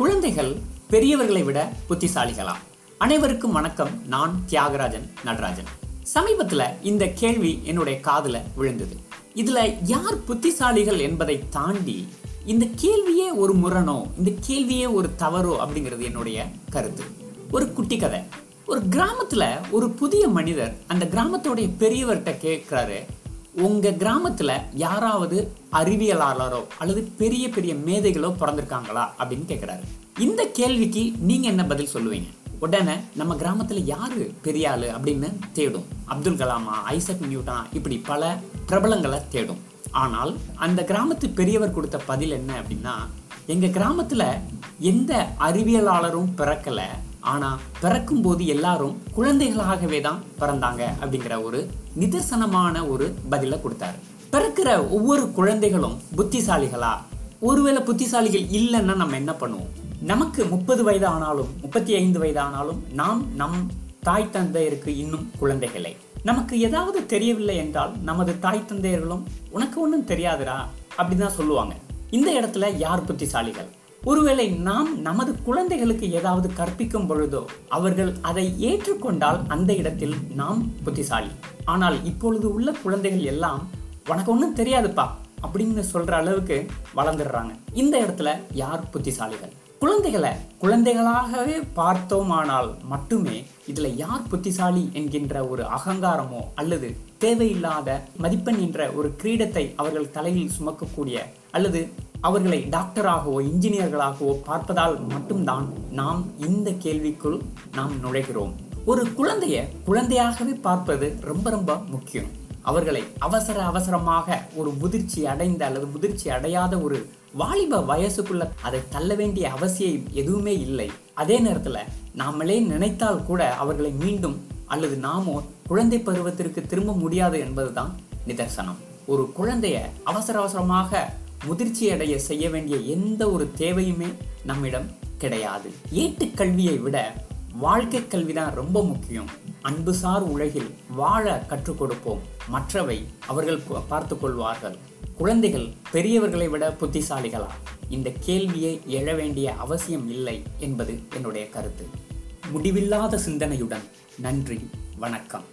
குழந்தைகள் பெரியவர்களை விட புத்திசாலிகளாம். அனைவருக்கும் வணக்கம். நான் தியாகராஜன் நடராஜன். சமீபத்துல இந்த கேள்வி என்னுடைய காதுல விழுந்தது. இதுல யார் புத்திசாலிகள் என்பதை தாண்டி இந்த கேள்வியே ஒரு முரணோ இந்த கேள்வியே ஒரு தவறோ அப்படிங்கிறது என்னுடைய கருத்து. ஒரு குட்டி கதை. ஒரு கிராமத்துல ஒரு புதிய மனிதர் அந்த கிராமத்தோடைய பெரியவர்கிட்ட கேட்குறாரு உங்கள் கிராமத்தில் யாராவது அறிவியலாளரோ அல்லது பெரிய பெரிய மேதைகளோ பிறந்திருக்காங்களா அப்படின்னு கேட்குறாரு இந்த கேள்விக்கு நீங்கள் என்ன பதில் சொல்லுவீங்க? உடனே நம்ம கிராமத்தில் யார் பெரிய ஆள் அப்படின்னு தேடும். அப்துல் கலாமா ஐசக் நியூட்டா இப்படி பல பிரபலங்களை தேடும். ஆனால் அந்த கிராமத்து பெரியவர் கொடுத்த பதில் என்ன அப்படின்னா எங்கள் கிராமத்தில் எந்த அறிவியலாளரும் பிறக்கல ஆனால் பிறக்கும் போது எல்லாரும் குழந்தைகளாகவே தான் பிறந்தாங்க அப்படிங்கிற ஒரு நிதர்சனமான ஒரு பதிலை கொடுத்தாரு. பிறக்கிற ஒவ்வொரு குழந்தைகளும் புத்திசாலிகளா? ஒருவேளை புத்திசாலிகள் இல்லைன்னா நம்ம என்ன பண்ணுவோம்? நமக்கு முப்பது வயது ஆனாலும் முப்பத்தி ஐந்து வயது ஆனாலும் நாம் நம் தாய் தந்தையருக்கு இன்னும் குழந்தைகளை. நமக்கு ஏதாவது தெரியவில்லை என்றால் நமது தாய் தந்தையர்களும் உனக்கு ஒன்றும் தெரியாதுடா அப்படின்னு தான் சொல்லுவாங்க. இந்த இடத்துல யார் புத்திசாலிகள்? ஒருவேளை நாம் நமது குழந்தைகளுக்கு ஏதாவது கற்பிக்கும் பொழுதோ அவர்கள் அதை ஏற்றுக்கொண்டால் அந்த இடத்தில் நாம் புத்திசாலி. ஆனால் இப்பொழுது உள்ள குழந்தைகள் எல்லாம் உனக்கு ஒன்றும் தெரியாதுப்பா அப்படின்னு சொல்ற அளவுக்கு வளர்ந்துடுறாங்க. இந்த இடத்துல யார் புத்திசாலிகள்? குழந்தைகளை குழந்தைகளாகவே பார்த்தோமானால் மட்டுமே இதுல யார் புத்திசாலி என்கின்ற ஒரு அகங்காரமோ அல்லது தேவையில்லாத மதிப்பெண் என்ற ஒரு கிரீடத்தை அவர்கள் தலையில் சுமக்கக்கூடிய அல்லது அவர்களை டாக்டராகவோ இன்ஜினியர்களாகவோ பார்ப்பதால் மட்டும்தான் நாம் இந்த கேள்விக்குள் நாம் நுழைகிறோம். ஒரு குழந்தைய குழந்தையாகவே பார்ப்பது ரொம்ப ரொம்ப முக்கியம். அவர்களை அவசர அவசரமாக ஒரு முதிர்ச்சி அடைந்த அல்லது முதிர்ச்சி அடையாத ஒரு வாலிப வயசுக்குள்ள அதை தள்ள வேண்டிய அவசியம் எதுவுமே இல்லை. அதே நேரத்துல நாமளே நினைத்தால் கூட அவர்களை மீண்டும் அல்லது நாமோ குழந்தை பருவத்திற்கு திரும்ப முடியாது என்பதுதான் நிதர்சனம். ஒரு குழந்தைய அவசர அவசரமாக முதிர்ச்சி அடைய செய்ய வேண்டிய எந்த ஒரு தேவையுமே நம்மிடம் கிடையாது. ஏட்டுக் கல்வியை விட வாழ்க்கை கல்விதான் ரொம்ப முக்கியம். அன்புசார் உலகில் வாழ கற்றுக் கொடுப்போம். மற்றவை அவர்கள் பார்த்து கொள்வார்கள். குழந்தைகள் பெரியவர்களை விட புத்திசாலிகளா? இந்த கேள்வியை எழ வேண்டிய அவசியம் இல்லை என்பது என்னுடைய கருத்து. முடிவில்லாத சிந்தனையுடன் நன்றி வணக்கம்.